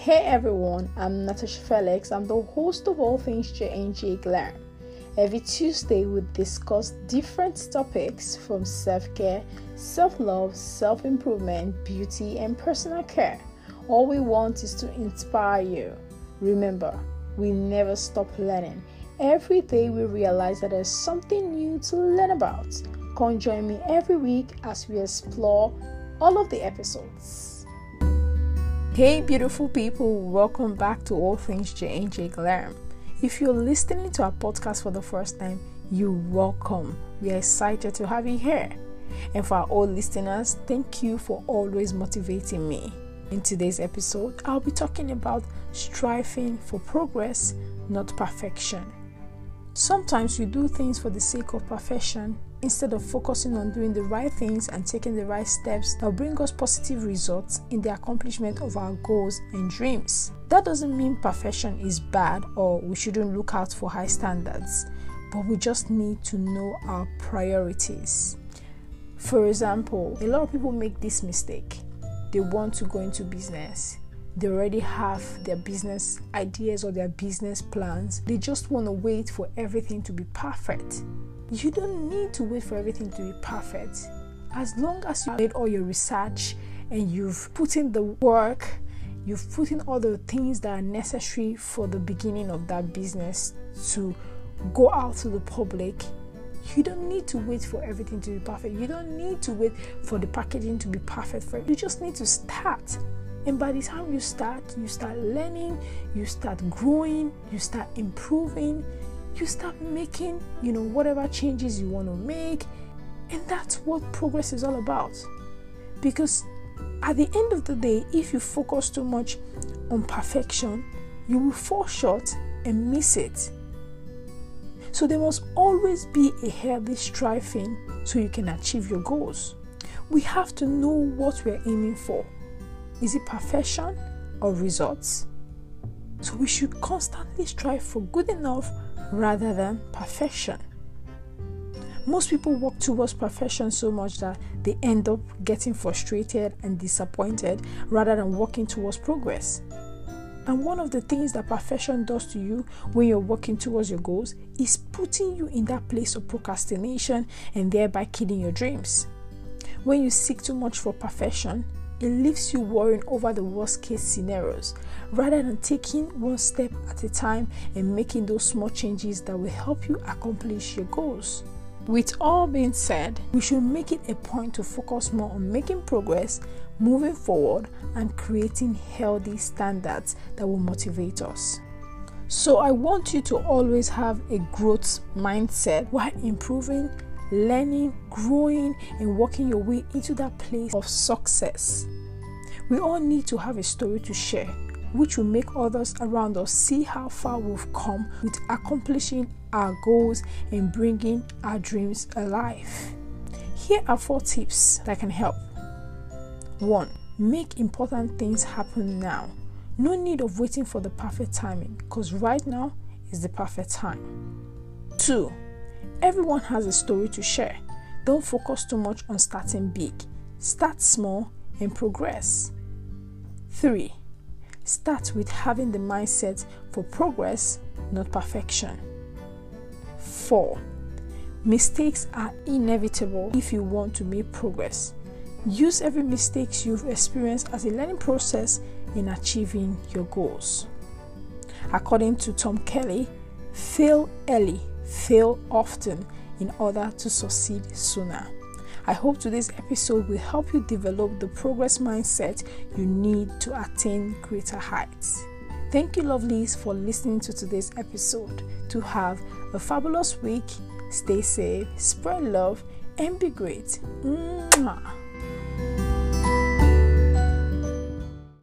Hey everyone, I'm Natasha Felix. I'm the host of All Things JNJ Glam. Every Tuesday, we discuss different topics from self care, self love, self improvement, beauty, and personal care. All we want is to inspire you. Remember, we never stop learning. Every day, we realize that there's something new to learn about. Come join me every week as we explore all of the episodes. Hey, beautiful people, welcome back to All Things J&J Glam. If you're listening to our podcast for the first time, you're welcome. We are excited to have you here. And for our old listeners, thank you for always motivating me. In today's episode, I'll be talking about striving for progress, not perfection. Sometimes we do things for the sake of perfection instead of focusing on doing the right things and taking the right steps that bring us positive results in the accomplishment of our goals and dreams. That doesn't mean perfection is bad or we shouldn't look out for high standards, but we just need to know our priorities. For example, a lot of people make this mistake. They want to go into business they already have their business ideas or their business plans. They just want to wait for everything to be perfect. You don't need to wait for everything to be perfect. As long as you made all your research and you've put in the work, you've put in all the things that are necessary for the beginning of that business to go out to the public, you don't need to wait for everything to be perfect. You don't need to wait for the packaging to be perfect for it. You just need to start. And by the time you start, you start learning, you start growing, you start improving, you start making, you know, whatever changes you want to make. And that's what progress is all about. Because at the end of the day, if you focus too much on perfection, you will fall short and miss it. So there must always be a healthy striving so you can achieve your goals. We have to know what we're aiming for. Is it perfection or results? So we should constantly strive for good enough rather than perfection. Most people work towards perfection so much that they end up getting frustrated and disappointed rather than working towards progress. And one of the things that perfection does to you when you're working towards your goals is putting you in that place of procrastination and thereby killing your dreams. When you seek too much for perfection, it leaves you worrying over the worst case scenarios rather than taking one step at a time and making those small changes that will help you accomplish your goals. With all being said, we should make it a point to focus more on making progress, moving forward, and creating healthy standards that will motivate us. So, I want you to always have a growth mindset while improving learning, growing, and working your way into that place of success. We all need to have a story to share, which will make others around us see how far we've come with accomplishing our goals and bringing our dreams alive. Here are four tips that can help. 1. Make important things happen now. No need of waiting for the perfect timing because right now is the perfect time. 2 Everyone has a story to share. Don't focus too much on starting big. Start small and progress. 3. Start with having the mindset for progress, not perfection. 4. Mistakes are inevitable if you want to make progress. Use every mistake you've experienced as a learning process in achieving your goals. According to Tom Kelley, fail early fail often in order to succeed sooner. I hope today's episode will help you develop the progress mindset you need to attain greater heights. Thank you, lovelies, for listening to today's episode. To have a fabulous week, stay safe, spread love, and be great. Mwah.